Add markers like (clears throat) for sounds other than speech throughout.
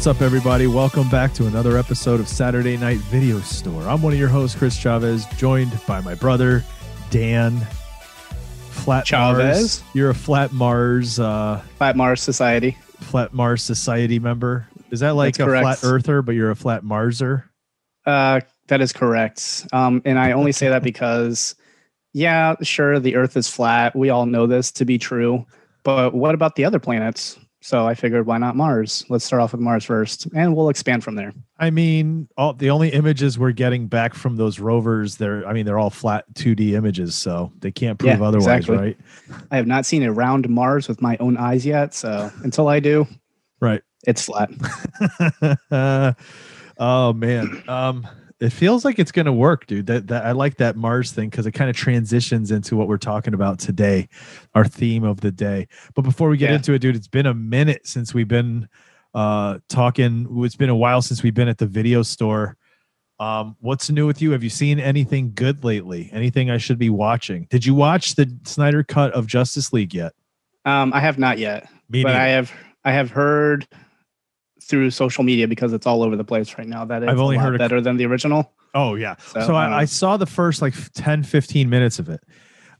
What's up, everybody? Welcome back to another episode of Saturday Night Video Store. I'm one of your hosts, Chris Chavez, joined by my brother, Dan Flat Chavez. Mars. You're a Flat Mars, uh, Flat Mars Society. Flat Mars Society member. Is that like That's a correct. flat earther, but you're a flat Marser? Uh, that is correct. Um, and I only say that because, yeah, sure, the Earth is flat. We all know this to be true. But what about the other planets? So I figured, why not Mars? Let's start off with Mars first, and we'll expand from there. I mean, all the only images we're getting back from those rovers, they're I mean, they're all flat 2D images, so they can't prove Yeah, otherwise, exactly. right? I have not seen a round Mars with my own eyes yet. So until I do, Right. it's flat. (laughs) oh man. Um it feels like it's gonna work, dude. That, that I like that Mars thing because it kind of transitions into what we're talking about today, our theme of the day. But before we get Yeah. into it, dude, it's been a minute since we've been uh talking. It's been a while since we've been at the video store. Um, what's new with you? Have you seen anything good lately? Anything I should be watching? Did you watch the Snyder cut of Justice League yet? Um, I have not yet, Me but neither. I have I have heard through social media because it's all over the place right now that I've only heard better than the original. Oh yeah. So, So, I, I um, saw the first like 10, 15 minutes of it.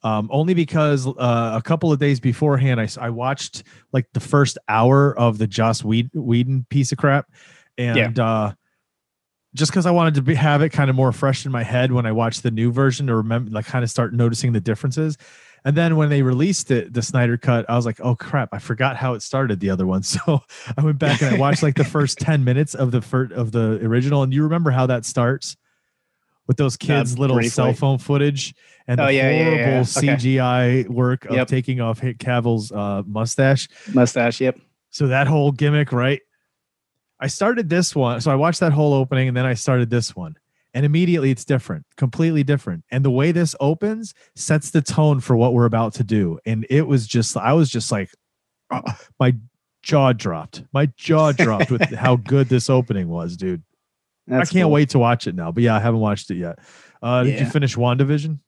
Um, only because uh, a couple of days beforehand, I, I watched like the first hour of the Joss Whedon, piece of crap, and uh, just because I wanted to be, have it kind of more fresh in my head when I watched the new version to remember, like kind of start noticing the differences. And then when they released it, the Snyder cut, I was like, "Oh crap! I forgot how it started the other one." (laughs) So I went back and I watched like the (laughs) first ten minutes of the first of the original. And you remember how that starts with those kids' little briefly. cell phone footage and the Oh, yeah, yeah, horrible yeah, yeah. Okay. CGI work of Yep. taking off Hit Cavill's uh, mustache. Mustache, yep. So that whole gimmick, right? I started this one. So I watched that whole opening and then I started this one. And immediately it's different, completely different. And the way this opens sets the tone for what we're about to do. And it was just, I was just like, uh, my jaw dropped. My jaw (laughs) dropped with how good this opening was, dude. That's I can't cool. wait to watch it now. But yeah, I haven't watched it yet. Uh, Did you finish WandaVision?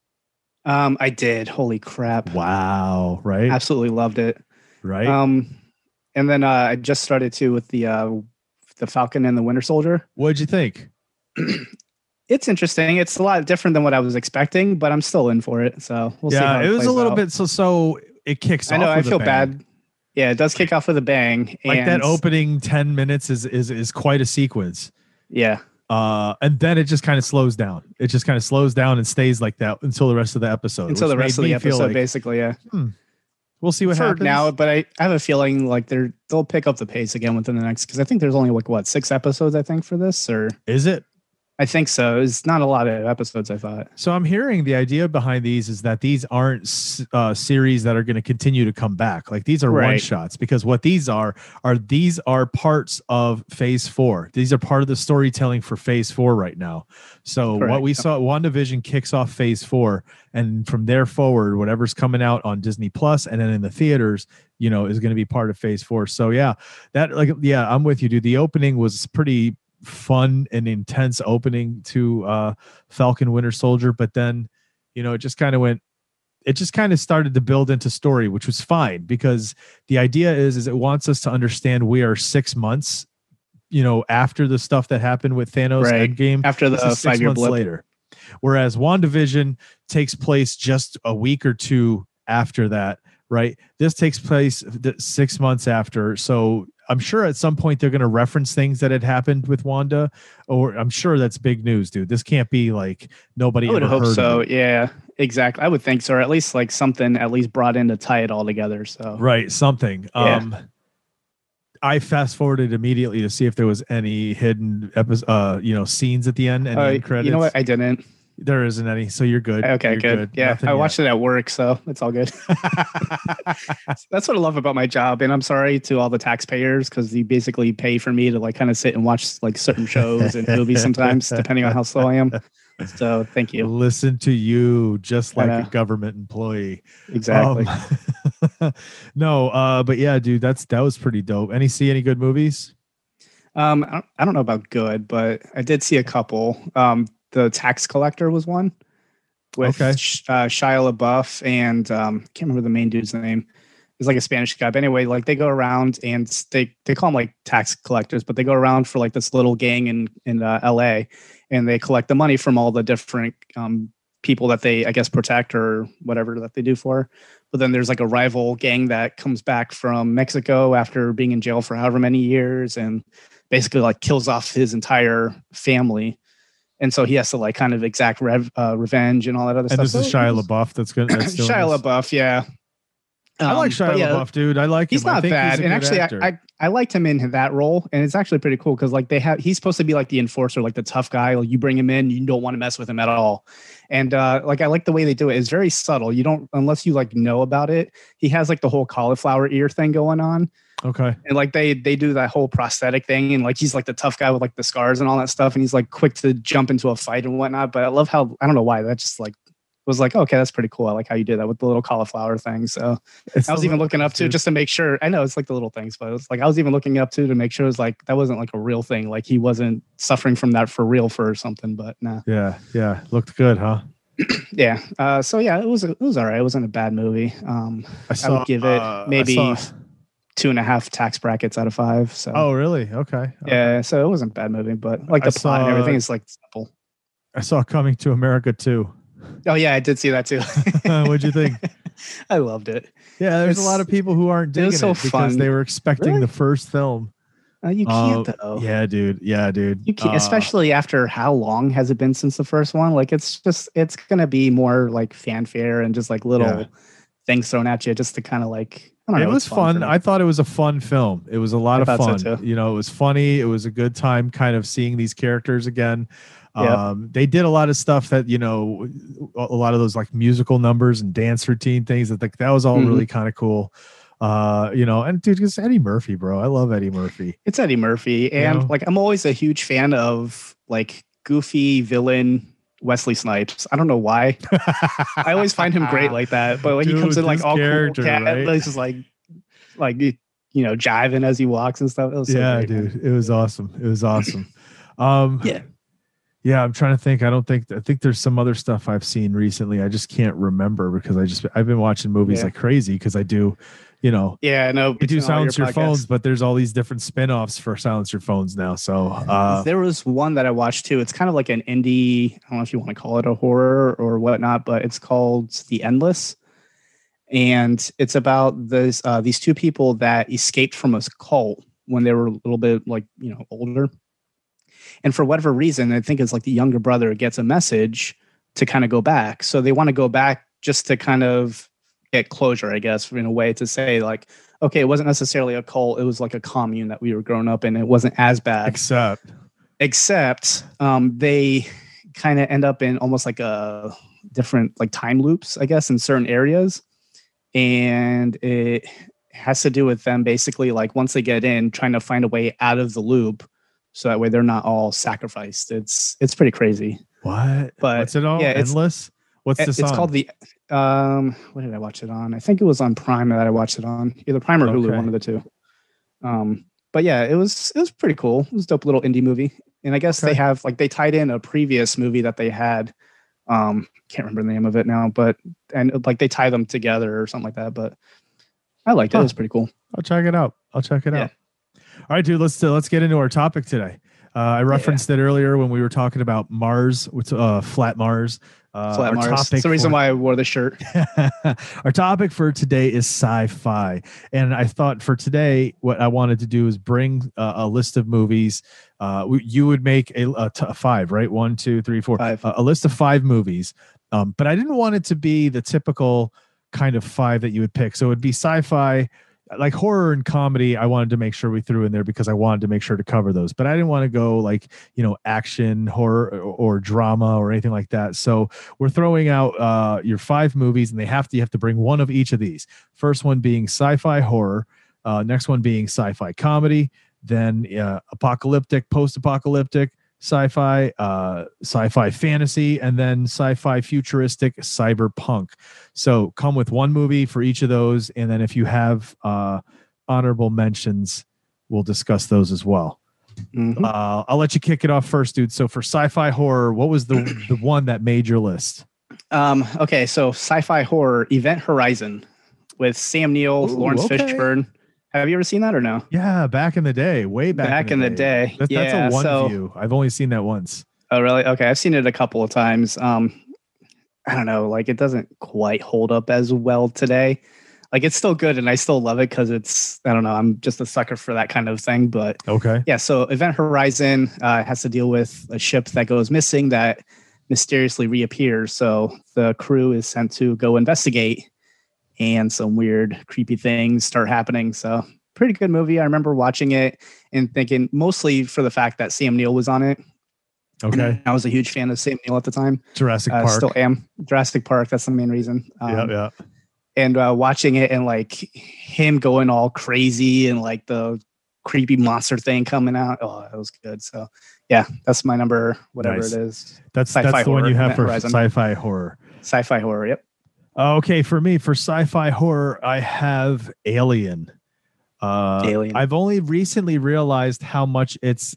Um, I did. Holy crap! Wow. Right. Absolutely loved it. right. Um, and then uh, I just started too with the uh, the Falcon and the Winter Soldier. What'd you think? (clears throat) It's interesting. It's a lot different than what I was expecting, but I'm still in for it. So we'll see. yeah, it was a little out. bit so so it kicks I off. know. I with a feel bad. Yeah, it does kick off with a bang. Like that opening 10 minutes is is is quite a sequence. Yeah, Uh and then it just kind of slows down. It just kind of slows down and stays like that until the rest of the episode. until the rest of the episode, like, basically. Yeah, we'll see what for happens. now. But I, I have a feeling like they're they'll pick up the pace again within the next because I think there's only like what six episodes I think for this or Is it? I think so. It's not a lot of episodes. I thought. So I'm hearing the idea behind these is that these aren't uh, series that are going to continue to come back. Like these are one shots because what these are are these are parts of Phase Four. These are part of the storytelling for Phase Four right now. So what we saw, WandaVision kicks off Phase Four, and from there forward, whatever's coming out on Disney Plus and then in the theaters, you know, is going to be part of Phase Four. So yeah, that like yeah, I'm with you, dude. The opening was pretty fun and intense opening to uh Falcon Winter Soldier, but then you know it just kind of went it just kind of started to build into story, which was fine because the idea is is it wants us to understand we are six months, you know, after the stuff that happened with Thanos Right. Endgame. After the is six five months blip. later. Whereas WandaVision takes place just a week or two after that, right? This takes place six months after. So I'm sure at some point they're going to reference things that had happened with Wanda, or I'm sure that's big news, dude. This can't be like nobody I would ever hope heard so. Yeah, exactly. I would think so, or at least like something at least brought in to tie it all together. So Right, something. Yeah. Um I fast forwarded immediately to see if there was any hidden episode, uh, you know, scenes at the end, any Uh, credits. you know what? I didn't. There isn't any, so you're good. Okay, You're good. Yeah, Nothing I yet. watched it at work, so it's all good. (laughs) (laughs) That's what I love about my job, and I'm sorry to all the taxpayers because you basically pay for me to like kind of sit and watch like certain shows and movies sometimes, depending on how slow I am. So thank you. Listen to you, just like a government employee. Exactly. Um, (laughs) no, uh, but yeah, dude, that's that was pretty dope. Any see any good movies? Um, I don't, I don't know about good, but I did see a couple. Um, the Tax Collector was one with Okay. Sh- uh, Shia LaBeouf and um, can't remember the main dude's name. He's like a Spanish guy. But anyway, like they go around and they they call them like tax collectors, but they go around for like this little gang in in uh, L.A. and they collect the money from all the different um, people that they I guess protect or whatever that they do for. But then there's like a rival gang that comes back from Mexico after being in jail for however many years and basically like kills off his entire family. And so he has to like kind of exact rev, uh, revenge and all that other And stuff. this is So Shia was- LaBeouf. That's good. That's (clears throat) Shia this. LaBeouf, yeah. I like Um, Shia yeah, LaBeouf, dude. I like He's him. Not bad, a and actually, I. I I liked him in that role, and it's actually pretty cool because like they have he's supposed to be like the enforcer, like the tough guy. Like you bring him in, you don't want to mess with him at all, and uh, like I like the way they do it. It's very subtle. You don't unless you like know about it. He has like the whole cauliflower ear thing going on, okay. and like they they do that whole prosthetic thing, and like he's like the tough guy with like the scars and all that stuff, and he's like quick to jump into a fight and whatnot. But I love how I don't know why that just like was like okay, that's pretty cool. I like how you did that with the little cauliflower thing. So. It's I was even looking up to just to make sure. I know it's like the little things, but it's like I was even looking up to to make sure it was like that wasn't like a real thing. Like he wasn't suffering from that for real for something. But nah, Yeah, yeah. Looked good, huh? (clears throat) yeah. Uh, so yeah, it was it was all right. It wasn't a bad movie. Um, I saw. give it uh, I maybe- saw- two and a half tax brackets out of five. So oh, really? Okay. yeah, so it wasn't a bad movie, but like I the plot and everything is like simple. I saw Coming to America too. Oh yeah, I did see that too. (laughs) What'd you think? (laughs) I loved it. Yeah, there's a lot of people who aren't it digging it, so because fun. they were expecting Really? the first film. Uh, you Uh, can't though. Yeah, dude. Yeah, dude. You can't, Uh, especially after how long has it been since the first one? Like it's just it's gonna be more like fanfare and just like little Yeah. things thrown at you just to kind of like Don't it know. was it's fun. I thought it was a fun film. It was a lot I of thought so, fun. You know, it was funny. It was a good time kind of seeing these characters again. Yep. Um, they did a lot of stuff that, you know, a lot of those like musical numbers and dance routine things that like that was all Mhm. really kind of cool. Uh, you know, and dude, it's Eddie Murphy, bro. I love Eddie Murphy. it's Eddie Murphy, and know? like I'm always a huge fan of like goofy villain Wesley Snipes. I don't know why. (laughs) I always find him great like that. But when he comes in like all cool cat, right? it's just like like you know jiving as he walks and stuff. It was so yeah, great, man. dude. It was awesome. It was awesome. (laughs) Um Yeah. Yeah, I'm trying to think. I don't think I think there's some other stuff I've seen recently. I just can't remember because I just I've been watching movies Yeah. like crazy because I do, you know, Yeah, I know. we do silence your, podcasts. phones, but there's all these different spin-offs for silence your phones now. So uh there was one that I watched too. It's kind of like an indie. I don't know if you want to call it a horror or whatnot, but it's called The Endless, and it's about this uh, these two people that escaped from a cult when they were a little bit like you know older, and for whatever reason, I think it's like the younger brother gets a message to kind of go back. So they want to go back just to kind of get closure, I guess, in a way to say like, okay, it wasn't necessarily a cult; it was like a commune that we were growing up in. It wasn't as bad except except um, they kind of end up in almost like a different like time loops i guess in certain areas and it has to do with them basically like once they get in trying to find a way out of the loop so that way they're not all sacrificed it's it's pretty crazy what? But, What's it all? yeah, it's- Endless? What's It- this it's called the um what did i watch it on i think it was on prime that i watched it on either prime or hulu Okay. one of the two um but yeah it was it was pretty cool it was a dope little indie movie and i guess Okay. they have like they tied in a previous movie that they had um can't remember the name of it now but and like they tie them together or something like that but i liked it Huh. it was pretty cool I'll check it out. I'll check it Yeah. out. All right, dude. Let's uh, let's get into our topic today. Uh, I referenced it earlier when we were talking about Mars, with uh, flat Mars. Uh, flat our topic that's the reason for- why i wore the shirt (laughs) our topic for today is sci-fi, and I thought for today, what I wanted to do is bring uh, a list of movies. Uh, we- you would make a, a t- a five, right? One, two, three, four. Five. A, a list of five movies. Um, but I didn't want it to be the typical kind of five that you would pick. So it would be sci-fi. Like horror and comedy i wanted to make sure we threw in there because i wanted to make sure to cover those but i didn't want to go like you know action horror or, or drama or anything like that. So we're throwing out uh your five movies and they have to you have to bring one of each of these. First one being sci-fi horror uh next one being sci-fi comedy then uh, apocalyptic post-apocalyptic sci-fi uh sci-fi fantasy and then sci-fi futuristic cyberpunk so come with one movie for each of those and then if you have uh honorable mentions we'll discuss those as well Mhm. uh i'll let you kick it off first dude so for sci-fi horror what was the (clears throat) the one that made your list Um, okay, so sci-fi horror Event Horizon with Sam Neill, Ooh, Lawrence okay. Fishburne. Have you ever seen that or no? yeah back in the day way back, Back in the day. That's, yeah, that's a one so, view i've only seen that once Oh, really? Okay, I've seen it a couple of times. Um, I don't know, like it doesn't quite hold up as well today. Like it's still good, and I still love it because it's I don't know, I'm just a sucker for that kind of thing. But okay yeah, so Event Horizon uh, has to deal with a ship that goes missing that mysteriously reappears. So the crew is sent to go investigate, and some weird, creepy things start happening. So pretty good movie. I remember watching it and thinking mostly for the fact that Sam Neill was on it. okay And I was a huge fan of Sam Neill at the time. jurassic Uh, park still am. Jurassic Park. That's the main reason. Um, yeah yeah And uh, watching it and like him going all crazy and like the creepy monster thing coming out. Oh, that was good. So yeah, that's my number. Whatever Nice. it is. that's sci-fi that's the one you have for sci-fi horror Sci-fi horror. Yep. Okay, for me, for sci-fi horror, I have Alien. Uh, Alien. I've only recently realized how much it's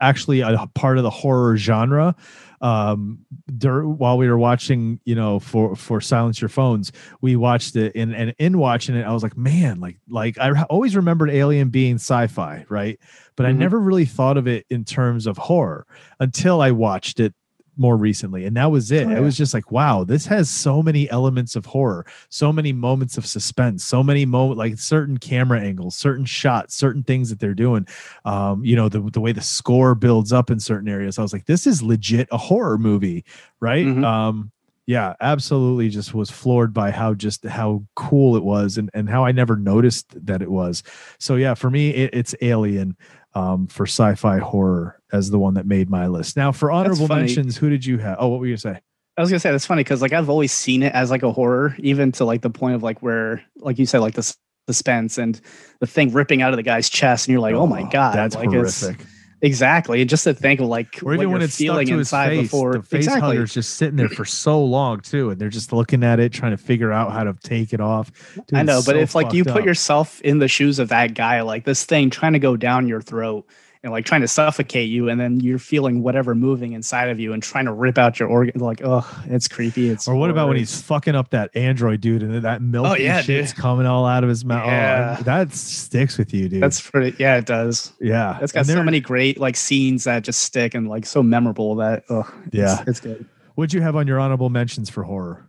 actually a part of the horror genre. Um, dur- while we were watching, you know, for for Silence Your Phones, we watched it, and and in watching it, I was like, man, like like I always remembered Alien being sci-fi, right? But I Mhm. never really thought of it in terms of horror until I watched it more recently and that was it. Oh, yeah. it was just like wow this has so many elements of horror so many moments of suspense so many moment like certain camera angles certain shots certain things that they're doing. Um you know the, the way the score builds up in certain areas i was like this is legit a horror movie right? Mhm. um yeah absolutely just was floored by how just how cool it was and and how i never noticed that it was. So yeah for me it, it's alien um for sci-fi horror as the one that made my list. Now for honorable mentions who did you have? Oh what were you gonna say? I was gonna say that's funny because like I've always seen it as like a horror, even to like the point of like where, like you said, like the suspense and the thing ripping out of the guy's chest, and you're like, oh, my god, that's like it's horrific exactly. And just to think of like or even when you're it's stuck feeling to his inside face before the face exactly. hugger's just sitting there for so long too and they're just looking at it trying to figure out how to take it off Dude, I know, but so if like you fucked put up. yourself in the shoes of that guy, like this thing trying to go down your throat and like trying to suffocate you, and then you're feeling whatever moving inside of you and trying to rip out your organ, like oh, it's creepy. It's Or what about when he's fucking up that android dude and that milky Oh, yeah, shit's dude. coming all out of his mouth? Oh, Yeah. I- that sticks with you, dude. That's pretty. Yeah, it does. yeah. It's got And so many great like scenes that just stick and like so memorable that oh Yeah. it's, it's good. What'd you have on your honorable mentions for horror?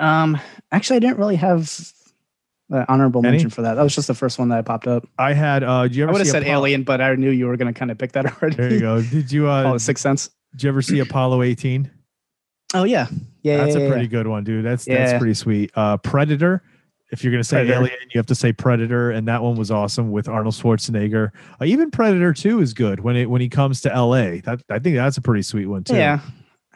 Um, actually, I didn't really have an honorable Any? mention for that. That was just the first one that popped up. I had. uh Did you I ever would have said Apollo- Alien, but I knew you were going to kind of pick that (laughs) already. There you go. Did you? oh, uh the Sixth Sense. Did you ever see Apollo 18? Oh yeah, yeah. That's yeah, a yeah, pretty yeah. good one, dude. That's that's pretty sweet. Uh Predator. If you're gonna say Predator. Alien, you have to say Predator, and that one was awesome with Arnold Schwarzenegger. Uh, even Predator 2 is good when it when he comes to LA. That I think that's a pretty sweet one too. Yeah,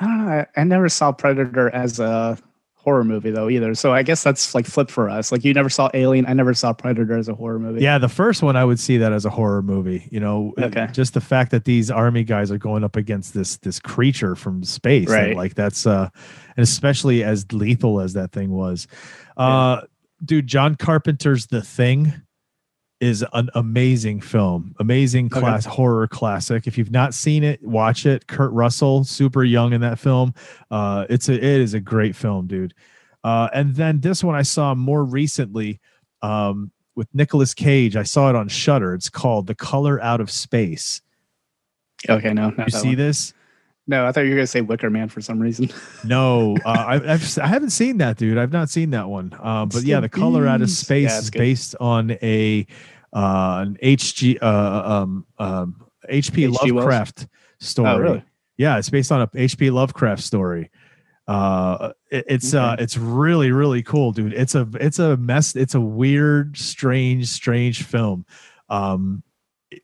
I don't know. I, I never saw Predator as a horror movie though either. So I guess that's like flip for us. Like you never saw Alien. I never saw Predator as a horror movie. Yeah, the first one I would see that as a horror movie. You know, Okay. just the fact that these army guys are going up against this this creature from space, and, Right. like that's uh, and especially as lethal as that thing was. Uh, dude, John Carpenter's The Thing is an amazing film, amazing Okay. class horror classic. If you've not seen it, watch it. Kurt Russell, super young in that film. Uh, it's a it is a great film, dude. Uh, and then this one I saw more recently um, with Nicolas Cage. I saw it on Shutter. It's called The Color Out of Space. Okay. No. Not You see one. this? No, I thought you were gonna say Wicker Man for some reason. (laughs) No, uh, I, I've I haven't seen that, dude. I've not seen that one. Um, but yeah, the Color Out of. Space Yeah, is good. based on a uh, an HG uh, um, um, HP H.G. Wells? Lovecraft story. Oh, really? Yeah, it's based on a HP Lovecraft story. Uh, it, it's uh, it's really really cool, dude. It's a it's a mess. It's a weird, strange, strange film. Um,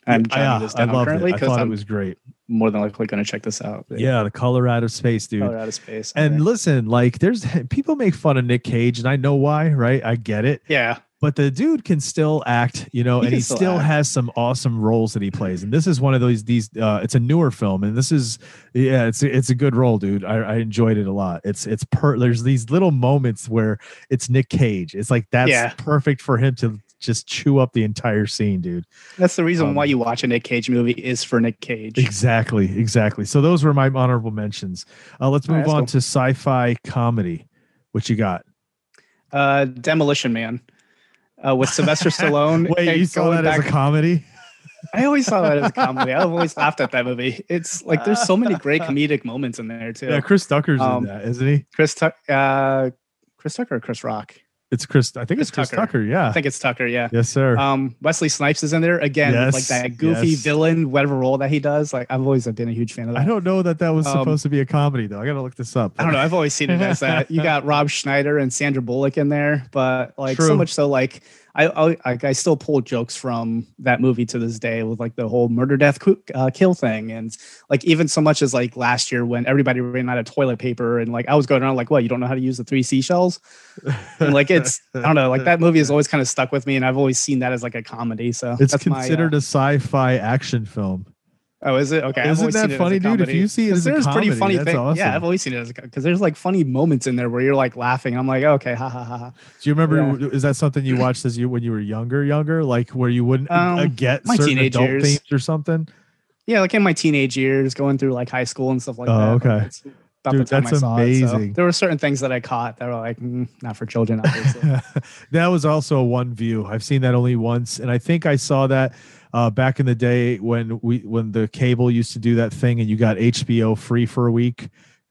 I'm this down I loved it. I thought I'm it was great. More than likely going to check this out. Yeah, the Colorado space, dude. Color out of space. And listen, like, there's (laughs) people make fun of Nick Cage, and I know why, right? I get it. yeah, but the dude can still act you know He and he still still has some awesome roles that he plays and this is one of those these uh it's a newer film and this is yeah it's it's a good role dude i, I enjoyed it a lot it's it's per there's these little moments where it's nick cage it's like that's Yeah. perfect for him to just chew up the entire scene dude that's the reason Um, why you watch a Nick Cage movie is for Nick Cage. exactly exactly so those were my honorable mentions uh let's right, move that's on to sci-fi comedy what you got Uh, Demolition Man. Uh, with Sylvester (laughs) Stallone. wait you saw that as a comedy I always saw that as a comedy. I've always laughed at that movie. It's like there's so many great (laughs) comedic moments in there too. yeah chris tucker's Um, in that isn't he Chris Tuck, uh, Chris Tucker or Chris Rock? It's chris i think it's, It's chris Tucker. tucker yeah I think it's Tucker. Yeah. yes sir Um, Wesley Snipes is in there again, with, like that goofy yes. villain, whatever role that he does. Like I've always been a huge fan of that. I don't know that that was Um, supposed to be a comedy though. I gotta look this up. I don't know. I've always seen it as that. (laughs) You got Rob Schneider and Sandra Bullock in there, but like so much so, like I, I like I still pull jokes from that movie to this day with like the whole murder, death, uh, kill thing, and like even so much as like last year when everybody ran out of toilet paper, and like I was going around like, what you don't know how to use the three seashells, and like it's I don't know, like that movie has (laughs) always kind of stuck with me, and I've always seen that as like a comedy. So It's that's my, uh, considered a sci-fi action film. Oh, is it okay? Isn't that seen it as a funny, dude? If you see it as a there's pretty funny that's things. awesome. Yeah, I've always seen it as because there's like funny moments in there where you're like laughing. I'm like, okay, ha ha ha. Do you remember? Is that something you watched as you when you were younger, younger, like where you wouldn't uh, Um, get my certain teenage adult years. themes or something? Yeah, like in my teenage years, going through like high school and stuff like Oh, that. okay. Like, it's about Dude, the that's saw It, so amazing. there were certain things that I caught that were like mm, not for children, obviously. (laughs) that was also a one view. I've seen that only once, and I think I saw that uh, back in the day when we when the cable used to do that thing, and you got HBO free for a week.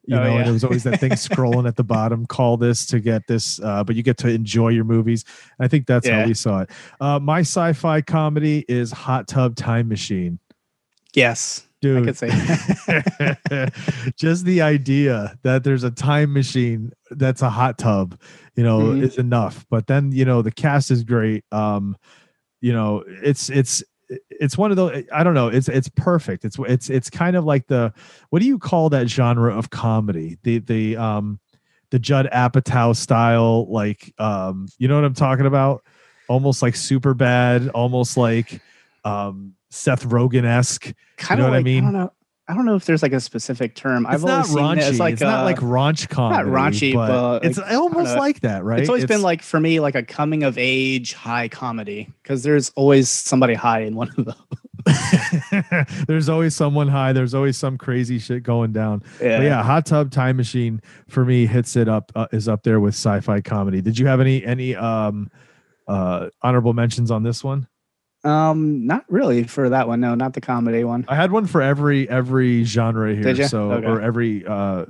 You Oh, know, yeah. and it was always that thing (laughs) scrolling at the bottom. Call this to get this, uh, but you get to enjoy your movies. I think that's how we saw it. Uh, my sci-fi comedy is Hot Tub Time Machine. yes, I Dude, could say. (laughs) just the idea that there's a time machine that's a hot tub you know Mhm. is enough but then you know the cast is great um you know it's it's it's one of those i don't know it's it's perfect it's it's it's kind of like the what do you call that genre of comedy the the um the judd apatow style like um you know what i'm talking about almost like super bad almost like um seth rogen-esque kind know of what I mean? know. I don't know if there's like a specific term. I've not always seen raunchy. it as like it's not uh, like raunch comedy. Not raunchy, but, it's like, I almost like that, right? It's always been like for me like a coming of age high comedy because there's always somebody high in one of them. (laughs) there's always someone high. There's always some crazy shit going down. Yeah. But yeah, Hot Tub Time Machine for me hits it up uh, is up there with sci-fi comedy. Did you have any any um uh honorable mentions on this one? Um, not really for that one. No, not the comedy one. I had one for every every genre here. So Okay. or every uh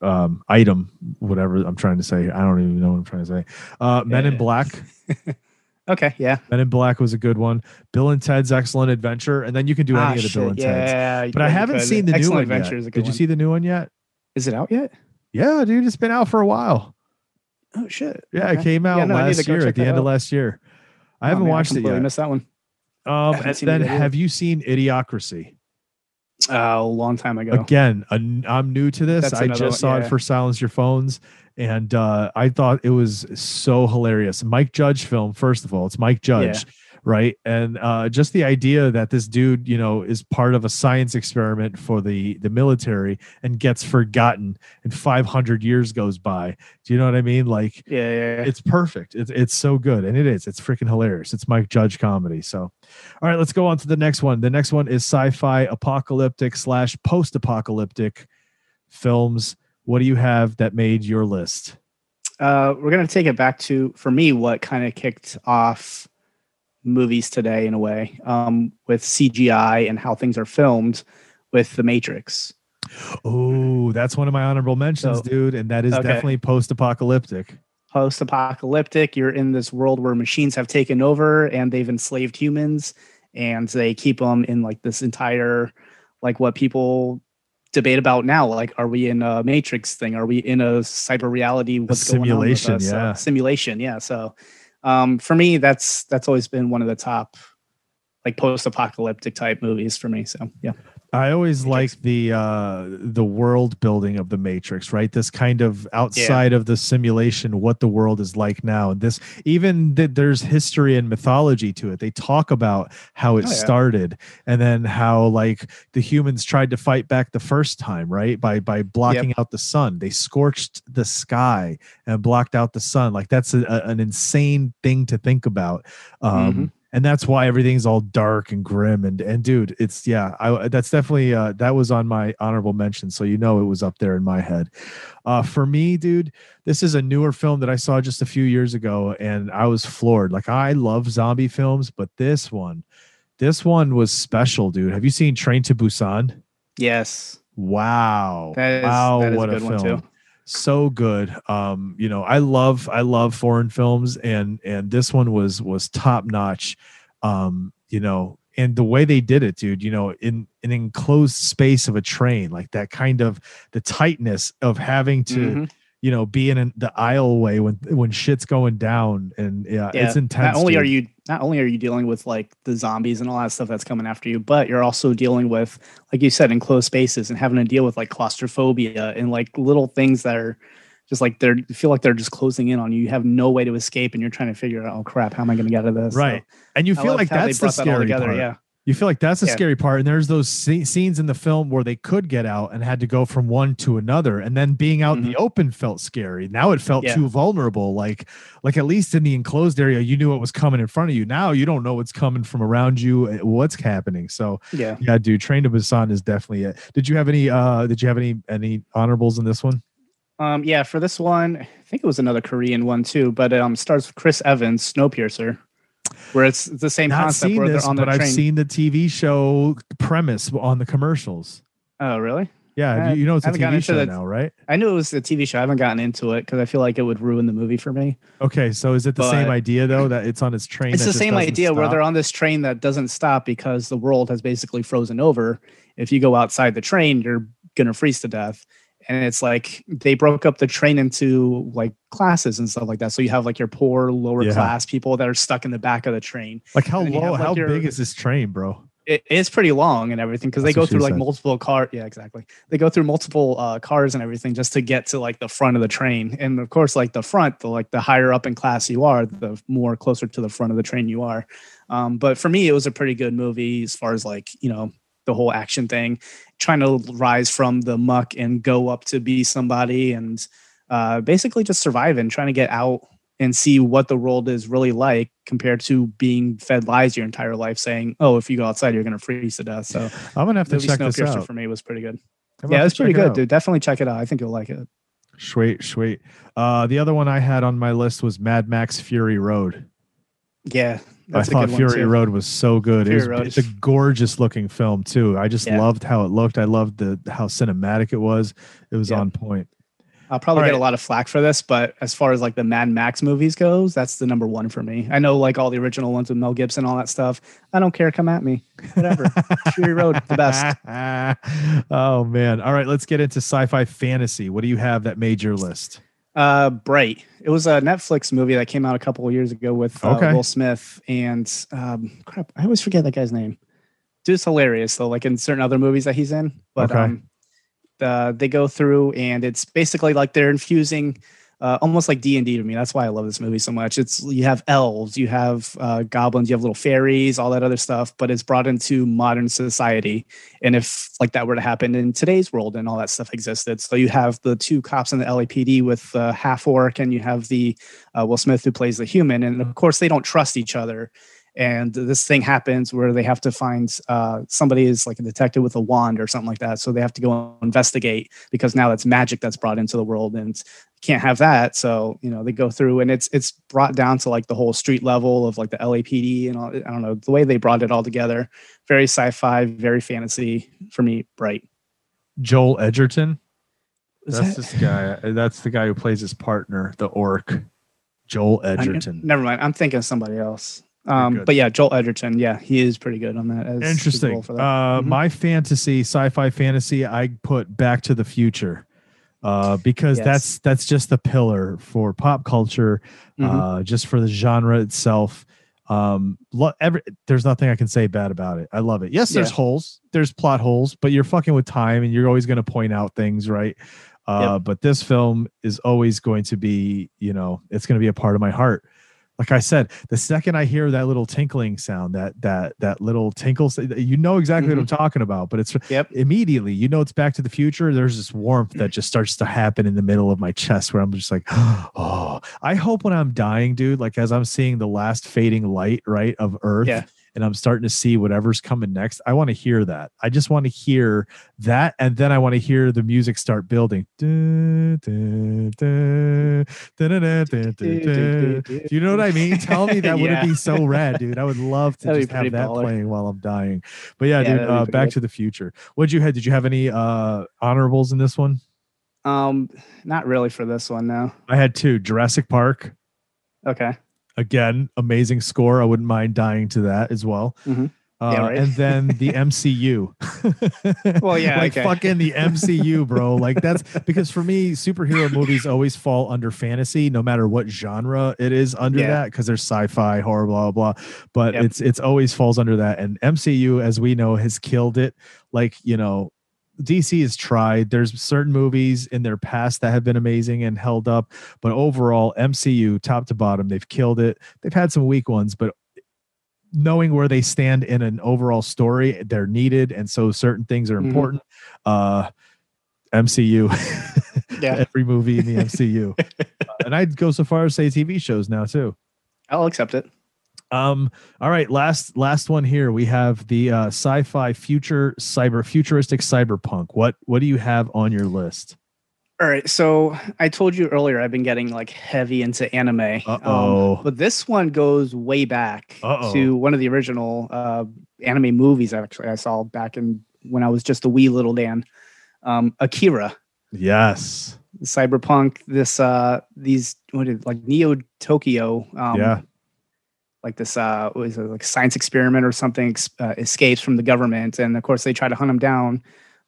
um item, whatever I'm trying to say. I don't even know what I'm trying to say. Uh Men in Black. (laughs) Okay, yeah. Men in Black was a good one. Bill and Ted's Excellent Adventure, and then you can do Ah, any of the Bill and Ted's. Yeah, But I haven't could. seen the new one Adventure yet. is a good Did you one. see the new one yet? Is it out yet? Yeah, dude, it's been out for a while. Oh shit. Yeah, Okay. it came out Yeah, no, I need to last year at the that end of last year. I Oh, haven't man, watched it completely yet. Missed that one. Um, and then have you seen Idiocracy? Uh, a long time ago. Again, i I'm new to this. That's I just one, saw yeah. it for Silence Your Phones, and uh, I thought it was so hilarious. Mike Judge film, first of all, it's Mike Judge, right? And uh, just the idea that this dude, you know, is part of a science experiment for the the military and gets forgotten, and 500 years goes by. Do you know what I mean? Like Yeah, yeah. yeah. it's perfect. It's it's so good, and it is. It's freaking hilarious. It's Mike Judge comedy. So, all right, let's go on to the next one. The next one is sci-fi, apocalyptic slash post-apocalyptic films. What do you have that made your list? uh, we're gonna take it back to for me what kind of kicked off movies today in a way um, with CGI and how things are filmed with The Matrix. Oh, that's one of my honorable mentions, So- dude, and that is Okay. definitely post-apocalyptic. Post-apocalyptic, you're in this world where machines have taken over and they've enslaved humans, and they keep them in like this entire, like what people debate about now. Like, are we in a Matrix thing? Are we in a cyber reality? What's simulation? Going on yeah, uh, simulation. Yeah. So, um, for me, that's that's always been one of the top like post-apocalyptic type movies for me. So yeah. I always like the uh the world building of the Matrix, right? This kind of outside yeah. of the simulation, what the world is like now. And this even that there's history and mythology to it. They talk about how it oh, yeah. started and then how like the humans tried to fight back the first time, right? By by blocking yep. out the sun. They scorched the sky and blocked out the sun. Like that's a, a, an insane thing to think about. Um mm-hmm and that's why everything's all dark and grim. And and dude it's yeah i that's definitely uh that was on my honorable mention. So you know it was up there in my head. Uh for me dude this is a newer film that i saw just a few years ago and i was floored. Like i love zombie films but this one this one was special dude. Have you seen train to busan? Yes. Wow. That is, wow that is what a, a film so good. Um you know i love i love foreign films and and this one was was top notch. Um you know and the way they did it dude you know in an enclosed space of a train like that kind of the tightness of having to mm-hmm you know, being in the aisleway when when shit's going down, and yeah, yeah. it's intense. Not only dude. are you not only are you dealing with like the zombies and all that stuff that's coming after you, but you're also dealing with, like you said, enclosed spaces and having to deal with like claustrophobia and like little things that are just like they're feel like they're just closing in on you. You have no way to escape, and you're trying to figure out, oh crap, how am I going to get out of this? Right, so, and you feel like that's the scary that part. Yeah, you feel like that's a yeah. scary part. And there's those scenes in the film where they could get out and had to go from one to another. And then being out mm-hmm. in the mm-hmm. open felt scary. Now it felt yeah. too vulnerable. Like, like at least in the enclosed area, you knew what was coming in front of you. Now you don't know what's coming from around you, eh, what's happening. So yeah, yeah, dude, Train to Busan is definitely it. Did you have any, uh, did you have any, any honorables in this one? Um, yeah, for this one, I think it was another Korean one too, but um, starts with Chris Evans, Snowpiercer where it's the same Not concept where this, they're on the but train. I've seen the TV show premise on the commercials. Oh, really? Yeah, you, you know it's a TV show the, now, right? I knew it was a TV show. I haven't gotten into it because I feel like it would ruin the movie for me. Okay, so is it the but same idea though that it's on its train? It's the same idea stop? where they're on this train that doesn't stop because the world has basically frozen over. If you go outside the train, you're gonna freeze to death and it's like they broke up the train into like classes and stuff like that. So you have like your poor lower yeah. class people that are stuck in the back of the train. Like how low, like how your, big is this train, bro? It is pretty long and everything because they go through like said. multiple car. Yeah, exactly. They go through multiple uh, cars and everything just to get to like the front of the train. And of course, like the front, the like the higher up in class you are, the more closer to the front of the train you are. Um, but for me, it was a pretty good movie as far as like you know the whole action thing, trying to rise from the muck and go up to be somebody and uh, basically just survive and trying to get out and see what the world is really like compared to being fed lies your entire life saying, oh, if you go outside, you're going to freeze to death. So I'm going to have to check this out. For me, was pretty good. Yeah, it was pretty good, dude. Definitely check it out. I think you'll like it. Sweet, sweet. Uh, the other one I had on my list was Mad Max Fury Road. Yeah, I thought Fury Road was so good. Fury it was, it's a gorgeous looking film too. I just yeah. loved how it looked. I loved the how cinematic it was. It was yeah. on point. I'll probably all get a lot of flack for this, but as far as like the Mad Max movies goes, that's the number one for me. I know like all the original ones with Mel Gibson, all that stuff. I don't care. Come at me. Whatever. (laughs) Fury Road, the best. (laughs) oh man. All right, let's get into sci-fi fantasy. What do you have that made your list? Uh, Bright. It was a Netflix movie that came out a couple of years ago with uh, okay. Will Smith and um, crap. I always forget that guy's name. Dude's hilarious though, like in certain other movies that he's in. But okay. um, the, they go through and it's basically like they're infusing uh, almost like D and D to me. That's why I love this movie so much. It's you have elves, you have uh, goblins, you have little fairies, all that other stuff, but it's brought into modern society. And if like that were to happen in today's world and all that stuff existed, so you have the two cops in the LAPD with uh, half orc, and you have the uh, Will Smith who plays the human, and of course they don't trust each other and this thing happens where they have to find uh, somebody is like a detective with a wand or something like that so they have to go investigate because now that's magic that's brought into the world and can't have that so you know they go through and it's it's brought down to like the whole street level of like the lapd and all i don't know the way they brought it all together very sci-fi very fantasy for me bright joel edgerton that's that? this guy that's the guy who plays his partner the orc joel edgerton I, never mind i'm thinking of somebody else Um, but yeah, Joel Edgerton, yeah, he is pretty good on that. As Interesting. for that. Uh, Mhm. My fantasy, sci-fi fantasy, I put Back to the Future, uh, because Yes. that's that's just the pillar for pop culture, Mhm. uh, just for the genre itself. Um, lo- every there's nothing I can say bad about it. I love it. Yes, there's Yeah. holes, there's plot holes, but you're fucking with time, and you're always going to point out things, right? Uh, But this film is always going to be, you know, it's going to be a part of my heart like I said, the second I hear that little tinkling sound, that that that little tinkle, you know exactly what I'm mm-hmm. talking about. But it's Yep. immediately, you know, it's Back to the Future. There's this warmth that just starts to happen in the middle of my chest, where I'm just like, (gasps) oh, I hope when I'm dying, dude, like as I'm seeing the last fading light, right, of Earth. Yeah and I'm starting to see whatever's coming next. I want to hear that. I just want to hear that. And then I want to hear the music start building. Do you know what I mean? Tell me (laughs) that yeah. wouldn't be so rad, dude. I would love to just have that baller. playing while I'm dying. But yeah, yeah dude, uh, back good. to the future. What'd you have? Did you have any uh, honorables in this one? Um, not really for this one, no. I had two Jurassic Park. Okay. Again, amazing score. I wouldn't mind dying to that as well. Mhm. Uh, Yeah, right. And then the (laughs) MCU. Well, yeah, (laughs) like okay. fucking the MCU, bro. Like that's (laughs) because for me, superhero movies always fall under fantasy, no matter what genre it is under Yeah. that, because there's sci-fi, horror, blah blah. blah. But Yep. it's it's always falls under that. And MCU, as we know, has killed it. Like you know, DC has tried. There's certain movies in their past that have been amazing and held up, but overall, MCU top to bottom, they've killed it. They've had some weak ones, but knowing where they stand in an overall story, they're needed, and so certain things are Mhm. important. Uh, MCU, Yeah. (laughs) every movie in the MCU, Uh, (laughs) and I'd go so far as say TV shows now too. I'll accept it. Um, all right, last last one here. We have the uh, sci-fi future cyber futuristic cyberpunk. What what do you have on your list? All right. So I told you earlier I've been getting like heavy into anime. Um, Uh-oh. but this one goes way back Uh-oh. to one of the original uh, anime movies actually I saw back in when I was just a wee little Dan. Um, Akira. Yes. cyberpunk this uh these what is it, like neo tokyo um Yeah. Like this uh what is it like science experiment or something uh, escapes from the government. And of course they try to hunt him down.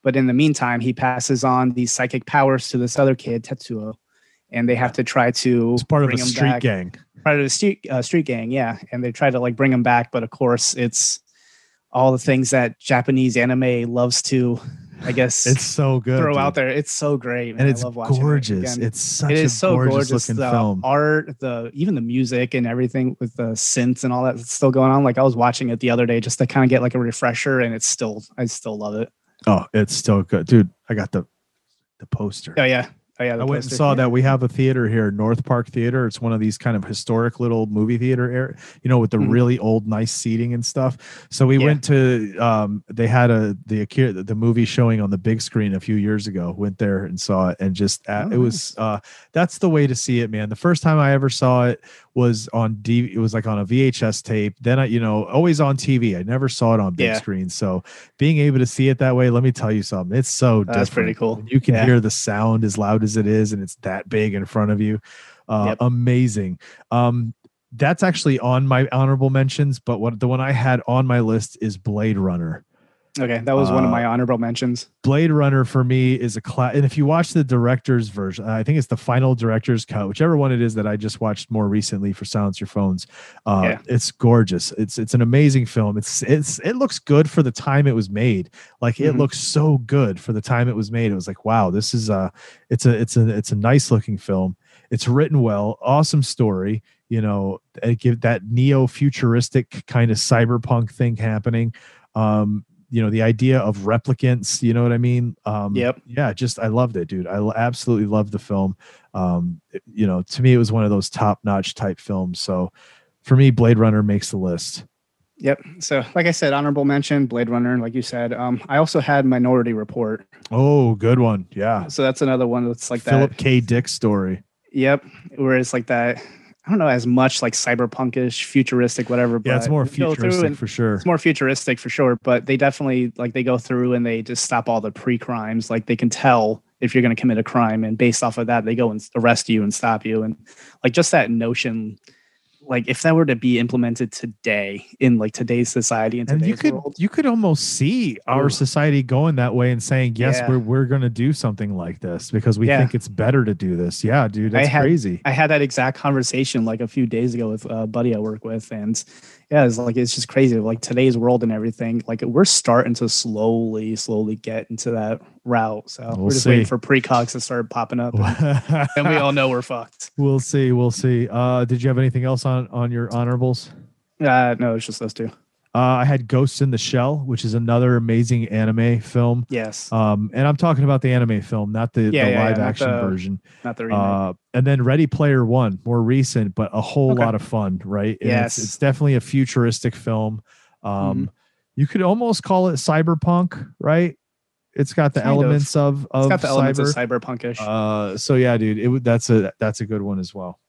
But in the meantime he passes on these psychic powers to this other kid tetsuo. And they have to try to It's part of a street back. gang. part of the street uh, street gang yeah. And they try to like bring him back. But of course it's all the things that japanese anime loves to i guess It's so good. throw dude. out there it's so great man. and I it's love watching it gorgeous. again It's such it a so gorgeous, gorgeous. looking The film. art, the even the music and everything with the synths and all that that's still going on. Like I was watching it the other day just to kind of get like a refresher, and it's still I still love it. Oh, it's still good, dude. I got the the poster. Oh yeah, oh yeah. I went and saw that we have a theater here, North Park Theater. It's one of these kind of historic little movie theater area, you know, with the Mhm. really old, nice seating and stuff. So we Yeah. went to, um, they had a the the movie showing on the big screen a few years ago. Went there and saw it, and just uh, Oh, it was uh, that's the way to see it, man. The first time I ever saw it was on D. It was like on a VHS tape. Then I, you know, always on TV. I never saw it on big Yeah. screen. So being able to see it that way, let me tell you something. It's so That's pretty cool. You can Yeah. hear the sound as loud as it is, and it's that big in front of you. Uh, Yep. Amazing. Um, that's actually on my honorable mentions, but what the one I had on my list is Blade Runner. Okay, that was one of Uh, my honorable mentions. Blade Runner for me is a class, and if you watch the director's version, I think it's the final director's cut, whichever one it is that I just watched more recently for Silence Your Phones. Uh, Yeah. It's gorgeous. It's it's an amazing film. It's it's it looks good for the time it was made. Like it Mhm. looks so good for the time it was made. It was like wow, this is a it's a it's a it's a nice looking film. It's written well, awesome story. You know, it give that neo futuristic kind of cyberpunk thing happening. Um, you know the idea of replicants you know what i mean um Yep. yeah just i loved it dude i l- absolutely loved the film um it- you know to me it was one of those top notch type films so for me blade runner makes the list Yep. So, like I said, honorable mention, Blade Runner, like you said. Um, I also had Minority Report. oh good one yeah So that's another one that's like that. philip k dick story Yep. Where it's like that. I don't know as much like cyberpunkish, futuristic, whatever. yeah it's more you go through futuristic for sure it's more futuristic for sure but they definitely like they go through and they just stop all the pre-crimes like they can tell if you're going to commit a crime and based off of that they go and arrest you and stop you and like just that notion like if that were to be implemented today in like today's society and and you could world, you could almost see our society going that way and saying yes Yeah. we're, we're going to do something like this because we Yeah. think it's better to do this yeah dude I that's had- crazy I had that exact conversation like a few days ago with a buddy I work with, and yeah, it's like it's just crazy. Like today's world and everything, like we're starting to slowly, slowly get into that route. So We'll we're just see. waiting for precogs to start popping up, and, and we all know we're fucked. (laughs) we'll see we'll see uh did you have anything else on on your honorables Uh, no, it's just those two. uh i had ghosts in the shell which is another amazing anime film Yes, um and i'm talking about the anime film not the, Yeah, the yeah, yeah, live not action the version not the remake. uh and then ready player one more recent but a whole Okay. lot of fun right And Yes. it's, it's definitely a futuristic film um Mm-hmm. you could almost call it cyberpunk right it's got the Kind elements of of, it's got the elements cyber. of cyberpunkish. uh so yeah dude it that's a that's a good one as well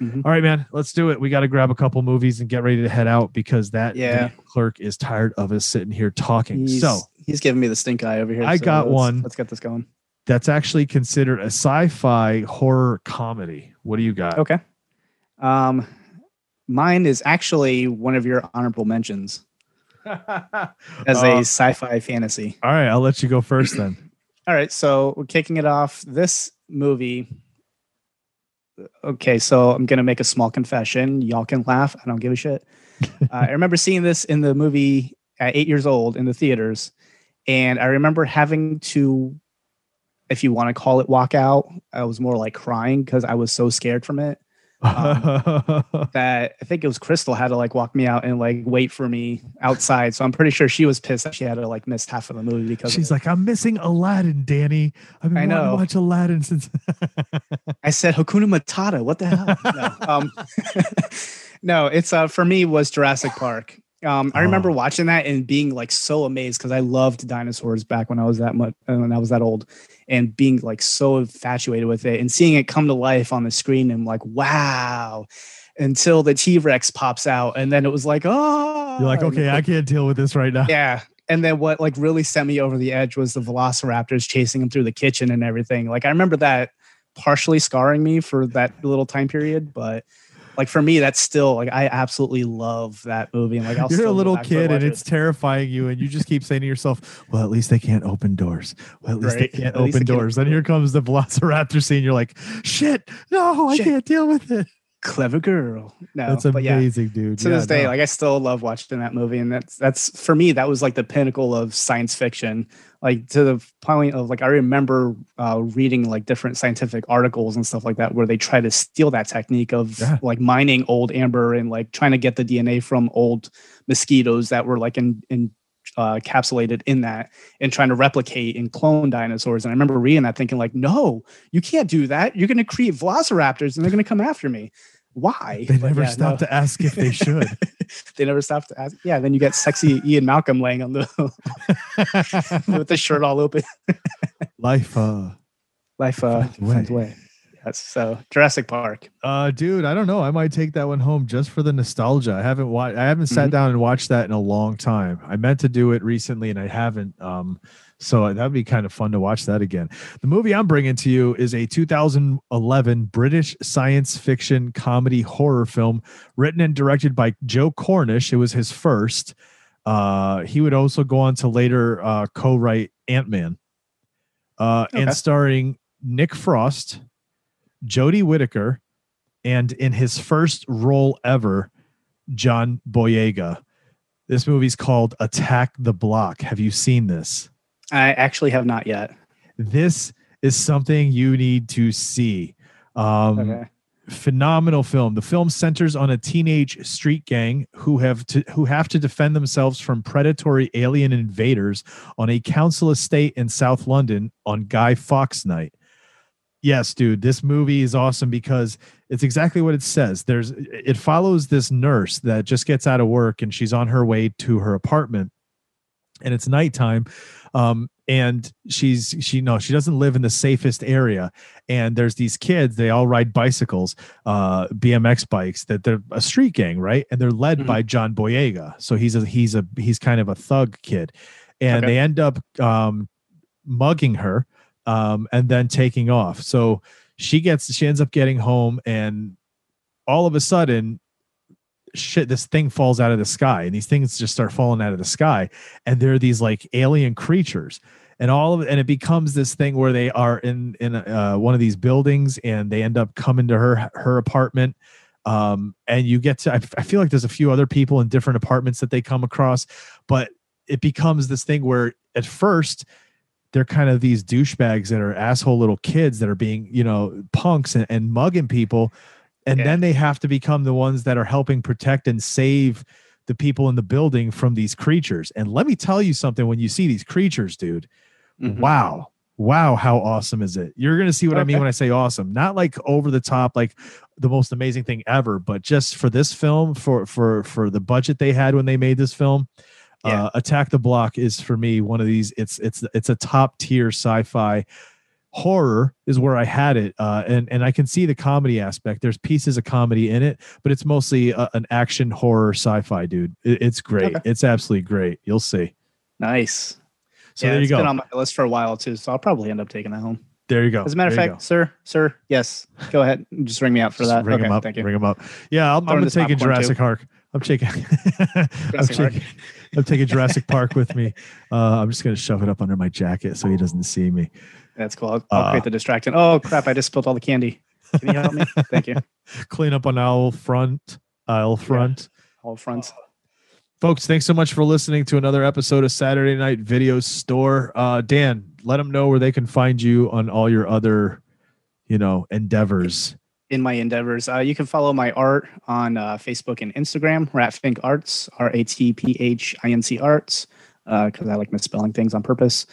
Mhm. all right man let's do it we got to grab a couple movies and get ready to head out because that Yeah. clerk is tired of us sitting here talking he's, so he's giving me the stink eye over here. I so got let's- one. Let's get this going. that's actually considered a sci-fi horror comedy what do you got Okay. Um, mine is actually one of your honorable mentions as Uh, a sci-fi fantasy. all right i'll let you go first then All right, so we're kicking it off. This movie. Okay, so I'm gonna make a small confession. Y'all can laugh. I don't give a shit. (laughs) uh, I remember seeing this in the movie at eight years old in the theaters, and I remember having to, if you want to call it walk out, I was more like crying because I was so scared from it. (laughs) that I think it was Crystal had to like walk me out and like wait for me outside. So I'm pretty sure she was pissed that she had to like miss half of the movie because She's like, I'm missing Aladdin, Danny. I've been I wanting to know. watch Aladdin since. (laughs) I said Hakuna Matata. What the hell? no, um, (laughs) no, it's uh for me was Jurassic Park. Um, I remember Oh. watching that and being like so amazed because I loved dinosaurs back when I was that much when I was that old, and being like so infatuated with it and seeing it come to life on the screen and like wow, until the T Rex pops out and then it was like oh, You're like, okay, I can't deal with this right now. yeah. And then what like really sent me over the edge was the velociraptors chasing him through the kitchen and everything. Like I remember that partially scarring me for that little time period, but like for me, that's still like I absolutely love that movie. And like I'll You're a little kid and it. it's terrifying you, and you just keep saying to yourself, "Well, at least they can't open doors. Well, at least Right. they can't At open they can't doors." open Then here comes the (laughs) Velociraptor scene. You're like, "Shit, no, I can't deal with it." Clever girl. No, That's but yeah. amazing, dude. to Yeah, this day, no. like I still love watching that movie, and that's that's for me that was like the pinnacle of science fiction. Like to the point of like I remember uh, reading like different scientific articles and stuff like that where they try to steal that technique of Yeah. like mining old amber and like trying to get the DNA from old mosquitoes that were like in in uh, encapsulated in that and trying to replicate and clone dinosaurs. And I remember reading that thinking like, no, you can't do that. You're going to create velociraptors and they're going to come after me. Why? they But never yeah, stop no. to ask if they should. (laughs) they never stop to ask. Yeah, then you get sexy Ian Malcolm laying on the (laughs) with the shirt all open. Life, uh, Life uh Finds way. finds way. Yes. So Jurassic Park. uh, dude, I don't know. I might take that one home just for the nostalgia. I haven't watched. I haven't sat Mhm. down and watched that in a long time. I meant to do it recently, and I haven't. Um, so that'd be kind of fun to watch that again. The movie I'm bringing to you is a 2011 British science fiction comedy horror film written and directed by Joe Cornish. It was his first. Uh, he would also go on to later uh, co-write Ant Man, uh, Okay. and starring Nick Frost, Jodie Whittaker, and in his first role ever, John Boyega. This movie's called Attack the Block. Have you seen this? I actually have not yet. This is something you need to see. Um, Okay. phenomenal film. The film centers on a teenage street gang who have to who have to defend themselves from predatory alien invaders on a council estate in South London on Guy Fawkes night. Yes, dude, this movie is awesome because it's exactly what it says. There's it follows this nurse that just gets out of work and she's on her way to her apartment and it's nighttime um and she's she no she doesn't live in the safest area. And there's these kids they all ride bicycles uh bmx bikes that they're a street gang right? And they're led Mhm. by john boyega. So he's a he's a he's kind of a thug kid. And Okay. they end up um mugging her um and then taking off. So she gets she ends up getting home and all of a sudden shit this thing falls out of the sky and these things just start falling out of the sky and they're these like alien creatures and all of it and it becomes this thing where they are in in uh, one of these buildings and they end up coming to her her apartment um, and you get to I, I feel like there's a few other people in different apartments that they come across but it becomes this thing where at first they're kind of these douchebags that are asshole little kids that are being you know punks and, and mugging people and yeah. then they have to become the ones that are helping protect and save the people in the building from these creatures and let me tell you something when you see these creatures dude mm-hmm. wow wow how awesome is it you're gonna see what okay. i mean when i say awesome not like over the top like the most amazing thing ever but just for this film for for for the budget they had when they made this film yeah. uh, attack the block is for me one of these it's it's it's a top tier sci-fi horror is where I had it, uh, and and I can see the comedy aspect. There's pieces of comedy in it, but it's mostly a, an action horror sci-fi, dude. It, it's great. Okay. It's absolutely great. You'll see. Nice. So yeah, there you go. Been on my list for a while too, so I'll probably end up taking that home. There you go. As a matter of fact, sir, sir, yes, go ahead. Just ring me out for Just that. Ring okay, him up. Thank you. Ring him up. Yeah, I'm, I'm taking Jurassic Park. I'm taking. (laughs) I'm taking. I'm taking Jurassic Park with me. Uh, I'm just gonna shove it up under my jacket so he doesn't see me. That's cool. I'll, I'll uh, create the distraction. Oh crap! I just spilled all the candy. Can you help me? (laughs) Thank you. Clean up on aisle front. Aisle front. Yeah, all fronts. Folks, thanks so much for listening to another episode of Saturday Night Video Store. Uh, Dan, let them know where they can find you on all your other, you know, endeavors. In my endeavors, uh, you can follow my art on uh, Facebook and Instagram. Ratphinc Arts, R A T P H I N C Arts, because uh, I like misspelling things on purpose.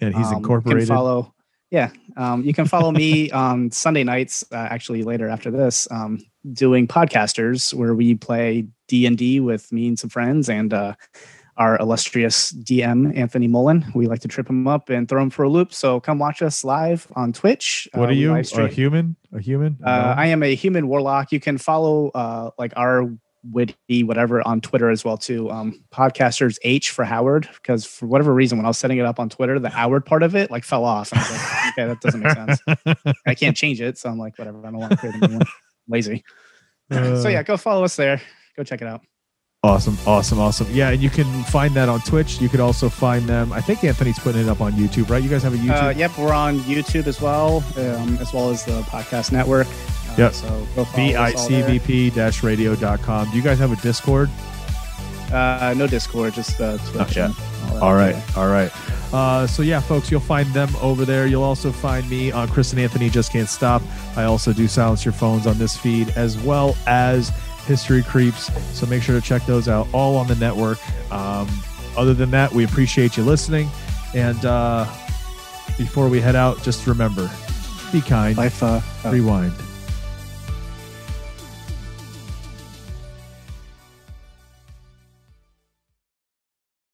And he's um, incorporated. follow yeah, um, you can follow me (laughs) on Sunday nights. Uh, actually, later after this, um, doing podcasters where we play D and D with me and some friends and uh, our illustrious DM Anthony Mullen. We like to trip him up and throw him for a loop. So come watch us live on Twitch. What uh, are you? A human? A human? Uh, I am a human warlock. You can follow uh, like our witty whatever on twitter as well too. Um podcasters h for howard because for whatever reason when i was setting it up on twitter the howard part of it like fell off. Like, okay that doesn't make sense. (laughs) I can't change it so i'm like whatever i don't want to create a new one. (laughs) Lazy. Uh, so yeah go follow us there. Go check it out. Awesome awesome awesome. Yeah and you can find that on twitch. You could also find them i think anthony's putting it up on youtube right? You guys have a youtube? uh, yep we're on youtube as well um, as well as the podcast network Yep. So go VICVP radio.com. Do you guys have a Discord? Uh, no Discord, just uh, Twitch. Not All, all right. All right. Uh, so yeah, folks, you'll find them over there. You'll also find me on Chris and Anthony Just Can't Stop. I also do silence your phones on this feed as well as History Creeps. So make sure to check those out all on the network. Um, other than that, we appreciate you listening. And uh, before we head out, just remember be kind. Life, uh, rewind.